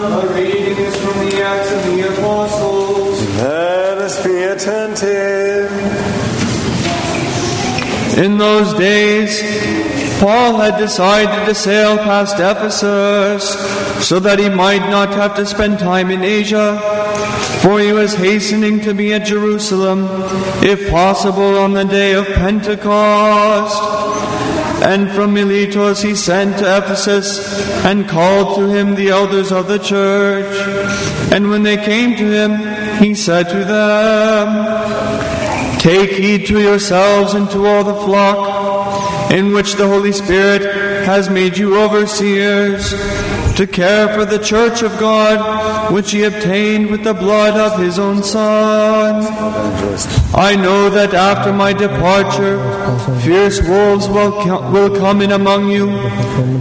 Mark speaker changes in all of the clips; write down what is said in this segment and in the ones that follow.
Speaker 1: The reading is from the Acts of the Apostles.
Speaker 2: Let us be attentive.
Speaker 3: In those days, Paul had decided to sail past Ephesus so that he might not have to spend time in Asia, for he was hastening to be at Jerusalem, if possible, on the day of Pentecost. And from Miletus he sent to Ephesus and called to him the elders of the church. And when they came to him, he said to them, Take heed to yourselves and to all the flock in which the Holy Spirit has made you overseers to care for the church of God which he obtained with the blood of his own Son. I know that after my departure, fierce wolves will, will come in among you,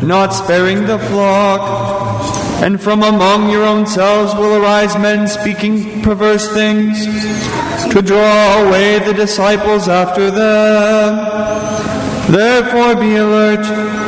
Speaker 3: not sparing the flock. And from among your own selves will arise men speaking perverse things to draw away the disciples after them. Therefore be alert,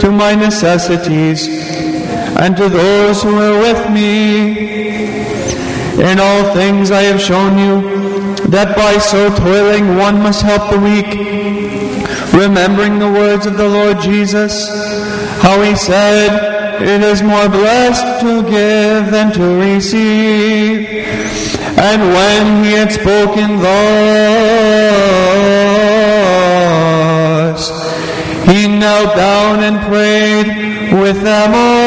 Speaker 3: to my necessities and to those who were with me. In all things I have shown you that by so toiling one must help the weak, remembering the words of the Lord Jesus, how he said, It is more blessed to give than to receive. And when he had spoken thus, he knelt down and prayed with them all.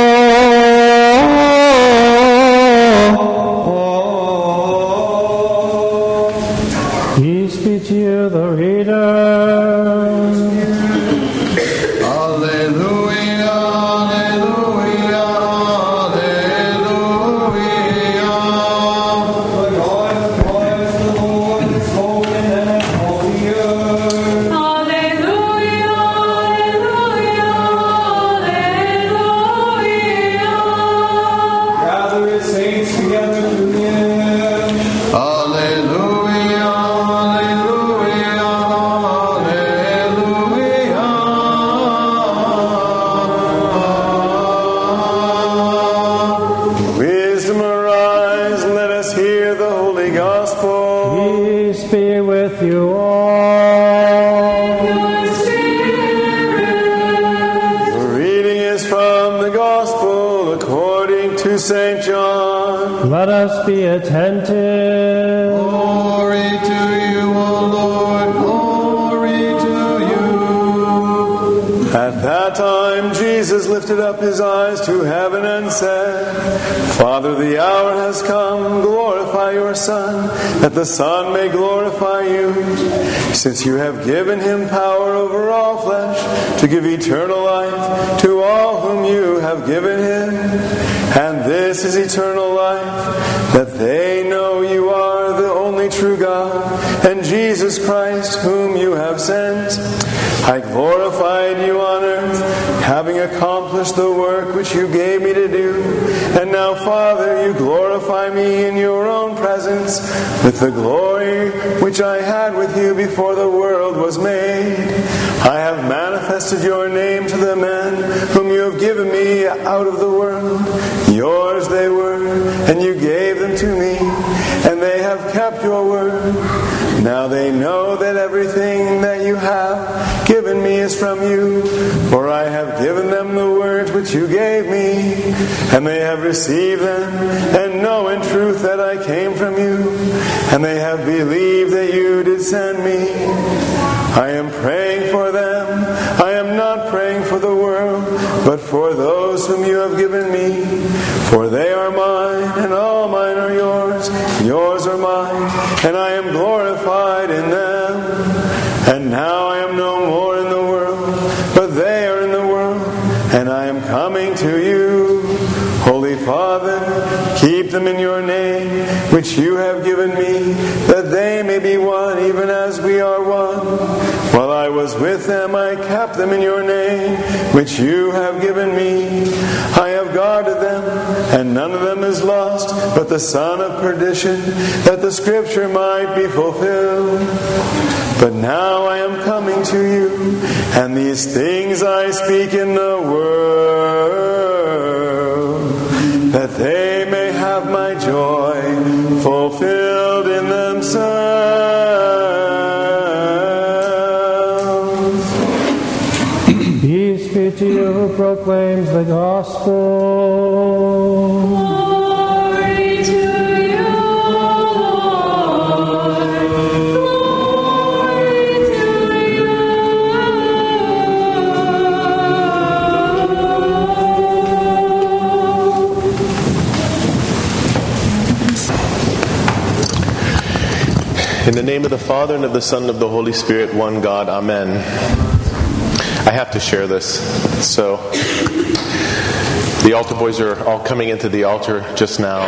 Speaker 2: That the Son may glorify you, since you have given him power over all flesh to give eternal life to all whom you have given him. And this is eternal life, that they know you are the only true God, and Jesus Christ, whom you have sent. I glorified you on earth, having accomplished the work which you gave me to do. And now, Father, you glorify me in your own presence with the glory which I had with you before the world was made. I have manifested your name to the men whom you have given me out of the world. Yours they were, and you gave them to me, and they have kept your word. Now they know that everything that you have given me is from you, for I have given them the words which you gave me, and they have received them, and know in truth that I came from you, and they have believed that you did send me. I am praying for them. I am not praying for the world, but for those whom you have given me. For they are mine, and all mine are yours. Yours are mine, and I am glorified in them. And now I am no more in the world, but they are in the world, and I am coming to you. Holy Father, keep them in your name, which you have given me, that they may be one, even as we are one. While I was with them, I kept them in your name, which you have given me. I have guarded them, and none of them is lost, but the son of perdition, that the scripture might be fulfilled. But now I am coming to you, and these things I speak in the world, that they may have my joy fulfilled
Speaker 4: gospel.
Speaker 5: Glory to you, Lord. Glory to you.
Speaker 6: In the name of the Father, and of the Son, and of the Holy Spirit, one God, Amen. I have to share this. So, the altar boys are all coming into the altar just now.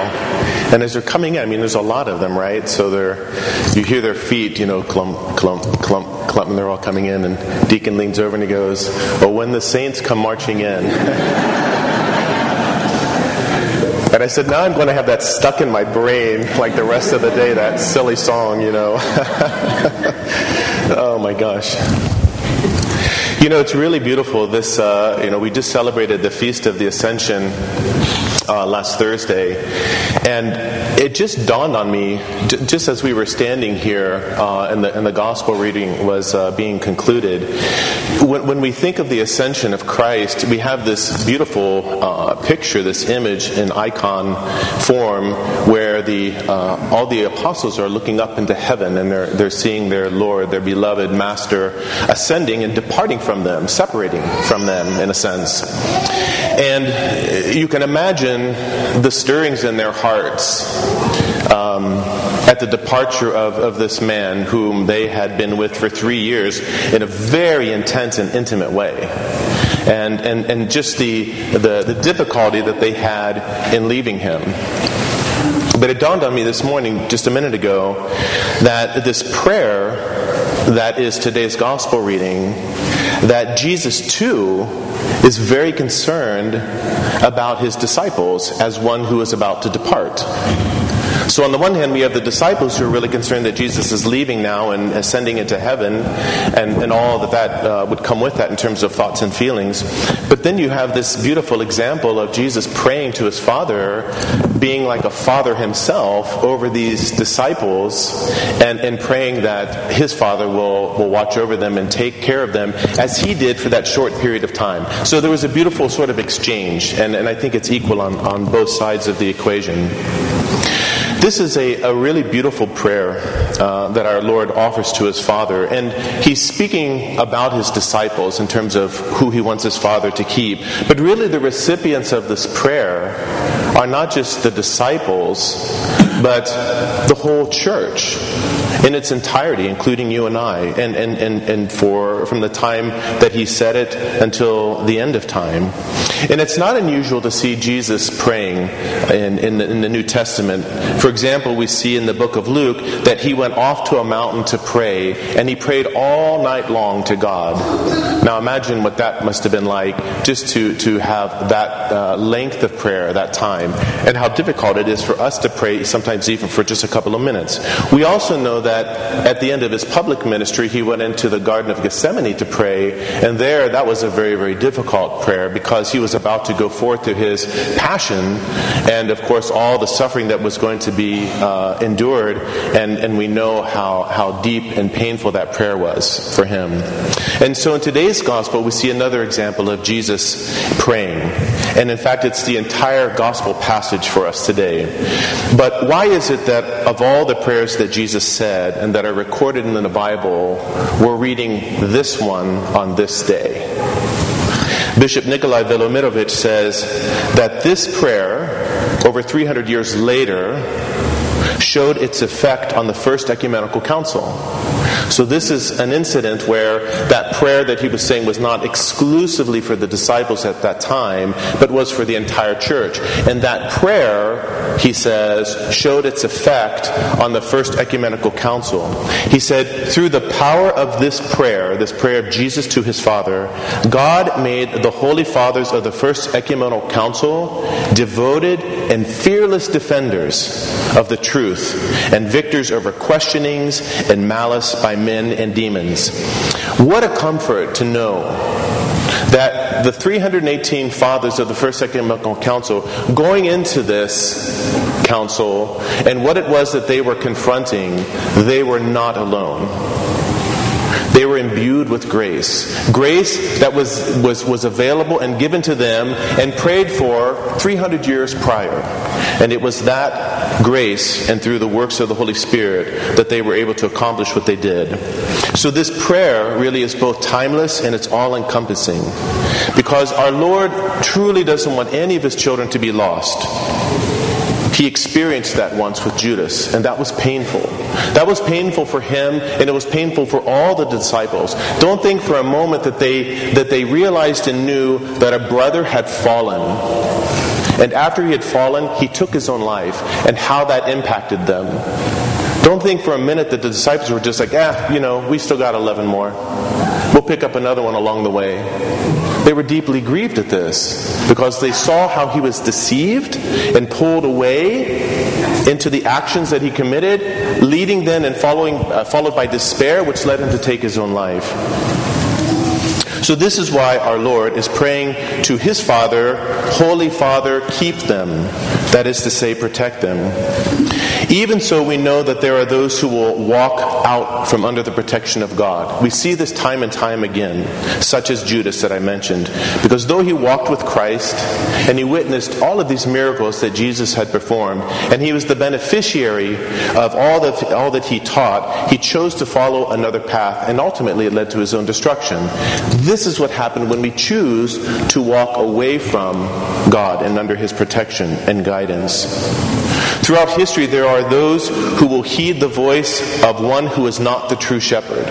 Speaker 6: And as they're coming in, I mean, there's a lot of them, right? So they're, you hear their feet, you know, clump, clump, clump, clump, and they're all coming in. And Deacon leans over and he goes, Oh, when the saints come marching in. And I said, now I'm going to have that stuck in my brain like the rest of the day, that silly song, you know. oh my gosh. You know, it's really beautiful. This, uh, you know, we just celebrated the Feast of the Ascension uh, last Thursday, and it just dawned on me, j- just as we were standing here uh, and, the, and the gospel reading was uh, being concluded, when, when we think of the ascension of Christ, we have this beautiful uh, picture, this image in icon form, where the uh, all the apostles are looking up into heaven and they're they're seeing their Lord, their beloved Master, ascending and departing from them, separating from them in a sense. And you can imagine the stirrings in their hearts um, at the departure of, of this man whom they had been with for three years in a very intense and intimate way. And, and, and just the, the, the difficulty that they had in leaving him. But it dawned on me this morning, just a minute ago, that this prayer that is today's gospel reading, that Jesus too is very concerned about his disciples as one who is about to depart. So, on the one hand, we have the disciples who are really concerned that Jesus is leaving now and ascending into heaven and, and all that that uh, would come with that in terms of thoughts and feelings. But then you have this beautiful example of Jesus praying to his Father, being like a father himself over these disciples, and, and praying that his Father will, will watch over them and take care of them as he did for that short period of time. So, there was a beautiful sort of exchange, and, and I think it's equal on, on both sides of the equation. This is a, a really beautiful prayer uh, that our Lord offers to his Father. And he's speaking about his disciples in terms of who he wants his Father to keep. But really, the recipients of this prayer are not just the disciples, but the whole church in its entirety, including you and I, and, and, and, and for, from the time that he said it until the end of time. And it's not unusual to see Jesus praying in, in, the, in the New Testament. For example, we see in the book of Luke that he went off to a mountain to pray, and he prayed all night long to God. Now imagine what that must have been like just to, to have that uh, length of prayer, that time, and how difficult it is for us to pray, sometimes even for just a couple of minutes. We also know that at the end of his public ministry, he went into the Garden of Gethsemane to pray, and there that was a very, very difficult prayer because he was about to go forth to his passion, and of course, all the suffering that was going to be uh, endured, and, and we know how, how deep and painful that prayer was for him. And so in today's gospel, we see another example of Jesus praying. And in fact, it's the entire gospel passage for us today. But why is it that of all the prayers that Jesus said and that are recorded in the Bible, we're reading this one on this day? Bishop Nikolai Velimirovich says that this prayer, over 300 years later, showed its effect on the First Ecumenical Council. So, this is an incident where that prayer that he was saying was not exclusively for the disciples at that time, but was for the entire church. And that prayer, he says, showed its effect on the First Ecumenical Council. He said, through the power of this prayer, this prayer of Jesus to his Father, God made the Holy Fathers of the First Ecumenical Council devoted and fearless defenders of the truth and victors over questionings and malice by men and demons. What a comfort to know that the 318 fathers of the First Ecumenical Council, going into this council and what it was that they were confronting, they were not alone. They were imbued with grace. Grace that was, was, was available and given to them and prayed for 300 years prior. And it was that grace and through the works of the Holy Spirit that they were able to accomplish what they did. So this prayer really is both timeless and it's all encompassing. Because our Lord truly doesn't want any of his children to be lost. He experienced that once with Judas, and that was painful. That was painful for him, and it was painful for all the disciples. Don't think for a moment that they that they realized and knew that a brother had fallen. And after he had fallen, he took his own life, and how that impacted them. Don't think for a minute that the disciples were just like, ah, you know, we still got 11 more. We'll pick up another one along the way. They were deeply grieved at this because they saw how he was deceived and pulled away into the actions that he committed, leading then and following, uh, followed by despair, which led him to take his own life. So, this is why our Lord is praying to his Father, Holy Father, keep them. That is to say, protect them. Even so, we know that there are those who will walk out from under the protection of God. We see this time and time again, such as Judas that I mentioned. Because though he walked with Christ and he witnessed all of these miracles that Jesus had performed, and he was the beneficiary of all that, all that he taught, he chose to follow another path, and ultimately it led to his own destruction. This is what happened when we choose to walk away from God and under his protection and guidance. Throughout history, there are those who will heed the voice of one who is not the true shepherd.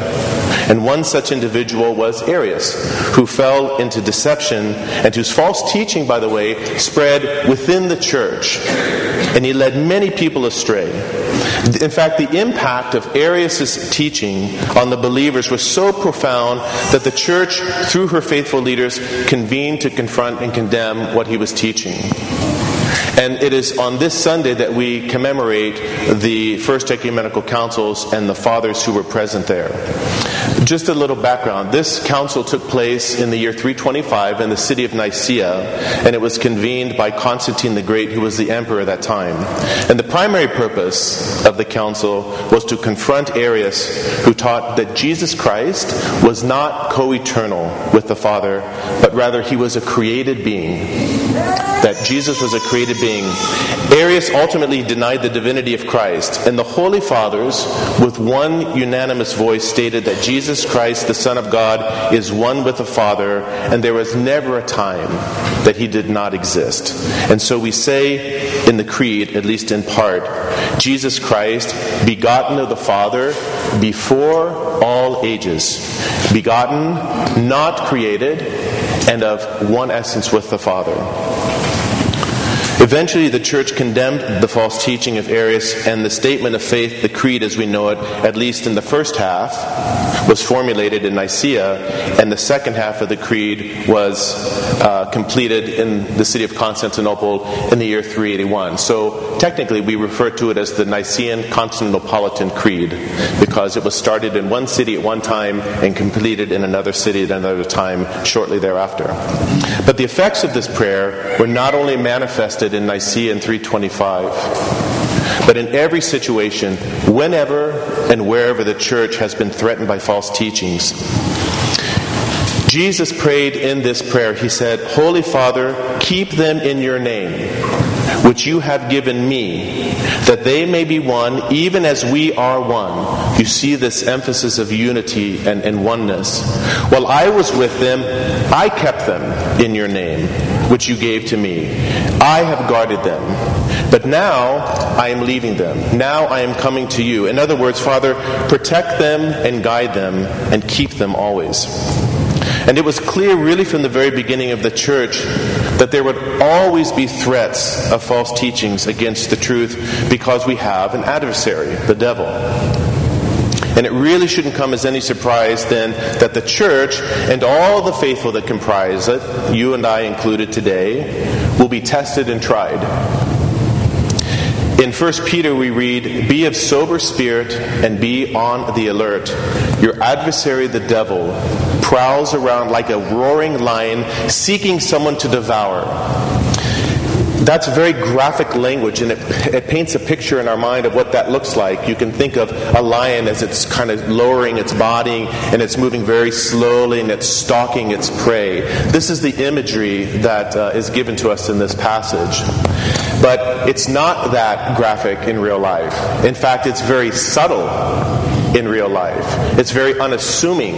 Speaker 6: And one such individual was Arius, who fell into deception and whose false teaching, by the way, spread within the church. And he led many people astray. In fact, the impact of Arius' teaching on the believers was so profound that the church, through her faithful leaders, convened to confront and condemn what he was teaching. And it is on this Sunday that we commemorate the First Ecumenical Councils and the fathers who were present there. Just a little background. This council took place in the year 325 in the city of Nicaea, and it was convened by Constantine the Great, who was the emperor at that time. And the primary purpose of the council was to confront Arius, who taught that Jesus Christ was not co eternal with the Father, but rather he was a created being. That Jesus was a created being. Arius ultimately denied the divinity of Christ, and the Holy Fathers, with one unanimous voice, stated that Jesus Christ, the Son of God, is one with the Father, and there was never a time that he did not exist. And so we say in the Creed, at least in part, Jesus Christ, begotten of the Father before all ages, begotten, not created, and of one essence with the Father. Eventually, the church condemned the false teaching of Arius, and the statement of faith, the creed as we know it, at least in the first half, was formulated in Nicaea, and the second half of the creed was uh, completed in the city of Constantinople in the year 381. So, technically, we refer to it as the Nicene Constantinopolitan Creed because it was started in one city at one time and completed in another city at another time shortly thereafter. But the effects of this prayer were not only manifested in Nicaea in 325, but in every situation, whenever and wherever the church has been threatened by false teachings. Jesus prayed in this prayer, He said, Holy Father, keep them in your name, which you have given me, that they may be one, even as we are one. You see this emphasis of unity and, and oneness. While I was with them, I kept them in your name, which you gave to me. I have guarded them. But now I am leaving them. Now I am coming to you. In other words, Father, protect them and guide them and keep them always. And it was clear, really, from the very beginning of the church, that there would always be threats of false teachings against the truth because we have an adversary, the devil. And it really shouldn't come as any surprise then that the church and all the faithful that comprise it, you and I included today, will be tested and tried. In 1 Peter, we read, Be of sober spirit and be on the alert. Your adversary, the devil, prowls around like a roaring lion, seeking someone to devour. That's very graphic language, and it, it paints a picture in our mind of what that looks like. You can think of a lion as it's kind of lowering its body and it's moving very slowly and it's stalking its prey. This is the imagery that uh, is given to us in this passage. But it's not that graphic in real life. In fact, it's very subtle in real life. It's very unassuming.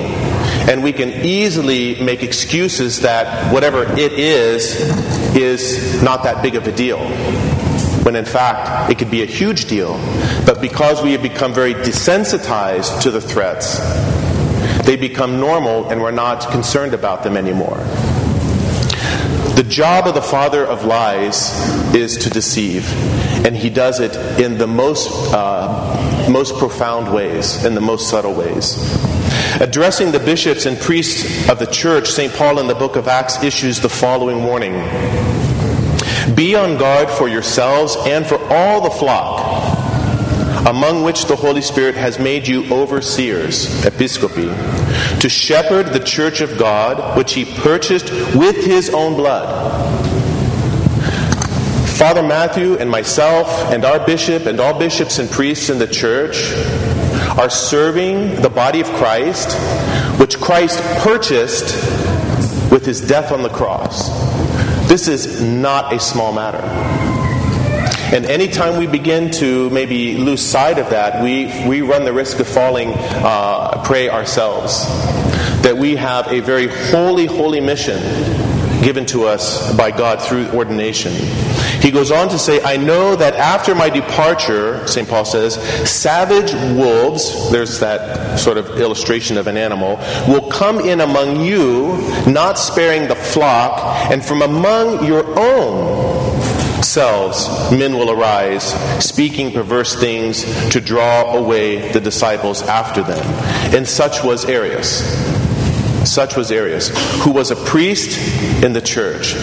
Speaker 6: And we can easily make excuses that whatever it is, is not that big of a deal. When in fact, it could be a huge deal. But because we have become very desensitized to the threats, they become normal and we're not concerned about them anymore. The job of the father of lies is to deceive, and he does it in the most, uh, most profound ways, in the most subtle ways. Addressing the bishops and priests of the church, St. Paul in the book of Acts issues the following warning Be on guard for yourselves and for all the flock among which the Holy Spirit has made you overseers, episcopi, to shepherd the church of God, which he purchased with his own blood. Father Matthew and myself and our bishop and all bishops and priests in the church are serving the body of Christ, which Christ purchased with his death on the cross. This is not a small matter. And anytime we begin to maybe lose sight of that, we, we run the risk of falling uh, prey ourselves. That we have a very holy, holy mission given to us by God through ordination. He goes on to say, I know that after my departure, St. Paul says, savage wolves, there's that sort of illustration of an animal, will come in among you, not sparing the flock, and from among your own selves men will arise, speaking perverse things to draw away the disciples after them. And such was Arius. Such was Arius, who was a priest in the church.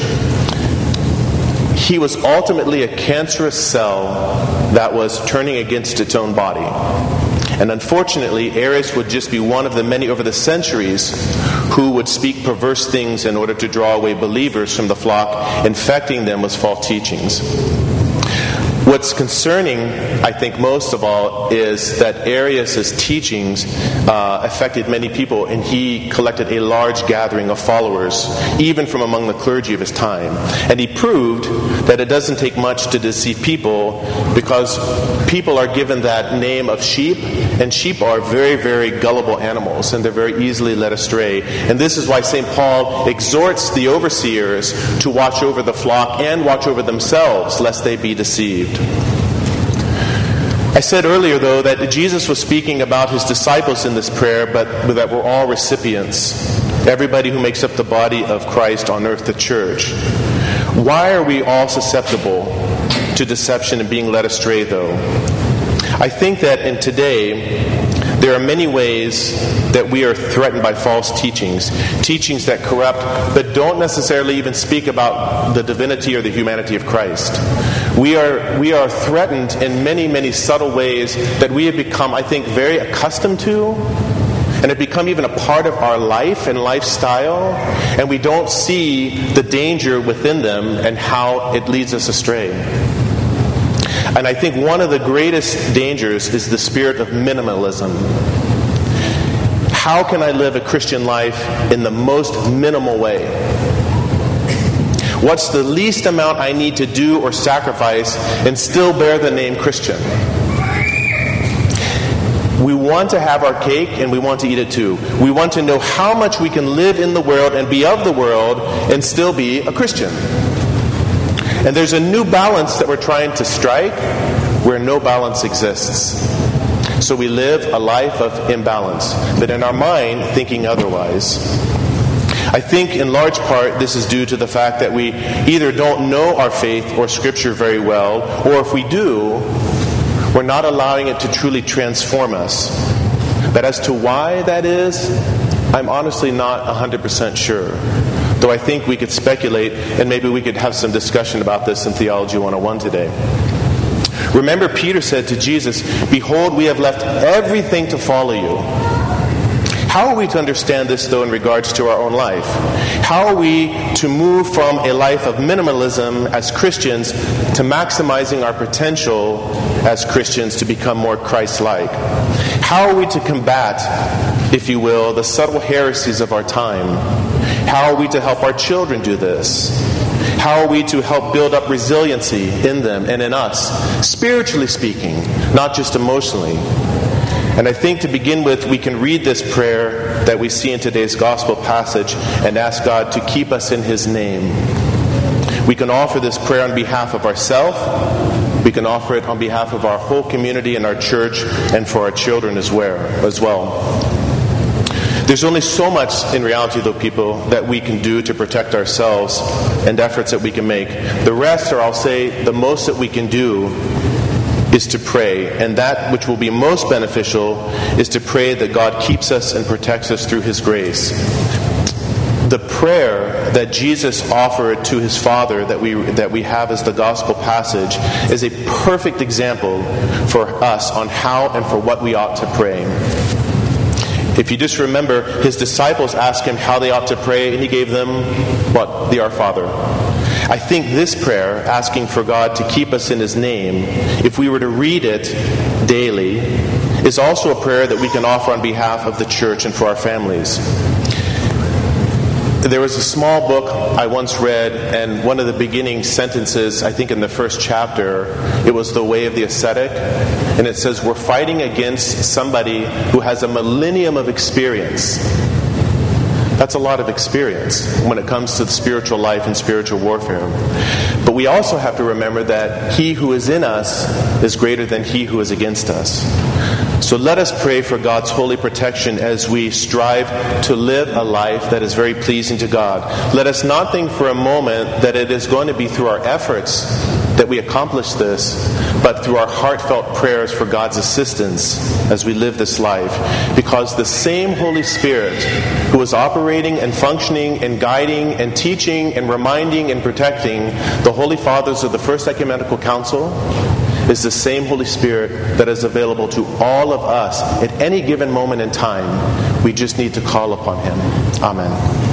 Speaker 6: He was ultimately a cancerous cell that was turning against its own body. And unfortunately, Arius would just be one of the many over the centuries who would speak perverse things in order to draw away believers from the flock, infecting them with false teachings. What's concerning, I think, most of all, is that Arius' teachings uh, affected many people, and he collected a large gathering of followers, even from among the clergy of his time. And he proved that it doesn't take much to deceive people because people are given that name of sheep, and sheep are very, very gullible animals, and they're very easily led astray. And this is why St. Paul exhorts the overseers to watch over the flock and watch over themselves, lest they be deceived. I said earlier, though, that Jesus was speaking about his disciples in this prayer, but that we're all recipients. Everybody who makes up the body of Christ on earth, the church. Why are we all susceptible to deception and being led astray, though? I think that in today, there are many ways that we are threatened by false teachings, teachings that corrupt, but don't necessarily even speak about the divinity or the humanity of Christ. We are, we are threatened in many, many subtle ways that we have become, I think, very accustomed to and have become even a part of our life and lifestyle, and we don't see the danger within them and how it leads us astray. And I think one of the greatest dangers is the spirit of minimalism. How can I live a Christian life in the most minimal way? What's the least amount I need to do or sacrifice and still bear the name Christian? We want to have our cake and we want to eat it too. We want to know how much we can live in the world and be of the world and still be a Christian. And there's a new balance that we're trying to strike where no balance exists. So we live a life of imbalance, but in our mind, thinking otherwise. I think in large part this is due to the fact that we either don't know our faith or Scripture very well, or if we do, we're not allowing it to truly transform us. But as to why that is, I'm honestly not 100% sure. Though I think we could speculate and maybe we could have some discussion about this in Theology 101 today. Remember, Peter said to Jesus, Behold, we have left everything to follow you. How are we to understand this, though, in regards to our own life? How are we to move from a life of minimalism as Christians to maximizing our potential as Christians to become more Christ like? How are we to combat, if you will, the subtle heresies of our time? How are we to help our children do this? How are we to help build up resiliency in them and in us, spiritually speaking, not just emotionally? And I think to begin with, we can read this prayer that we see in today's gospel passage and ask God to keep us in His name. We can offer this prayer on behalf of ourselves. We can offer it on behalf of our whole community and our church and for our children as well. As well. There's only so much in reality, though, people, that we can do to protect ourselves and efforts that we can make. The rest, or I'll say the most that we can do, is to pray. And that which will be most beneficial is to pray that God keeps us and protects us through His grace. The prayer that Jesus offered to his Father that we, that we have as the gospel passage is a perfect example for us on how and for what we ought to pray. If you just remember, his disciples asked him how they ought to pray, and he gave them what? The Our Father. I think this prayer, asking for God to keep us in his name, if we were to read it daily, is also a prayer that we can offer on behalf of the church and for our families. There was a small book I once read, and one of the beginning sentences, I think in the first chapter, it was The Way of the Ascetic. And it says, We're fighting against somebody who has a millennium of experience. That's a lot of experience when it comes to the spiritual life and spiritual warfare. But we also have to remember that he who is in us is greater than he who is against us. So let us pray for God's holy protection as we strive to live a life that is very pleasing to God. Let us not think for a moment that it is going to be through our efforts that we accomplish this, but through our heartfelt prayers for God's assistance as we live this life. Because the same Holy Spirit who is operating and functioning and guiding and teaching and reminding and protecting the Holy Fathers of the First Ecumenical Council is the same Holy Spirit that is available to all of us at any given moment in time. We just need to call upon Him. Amen.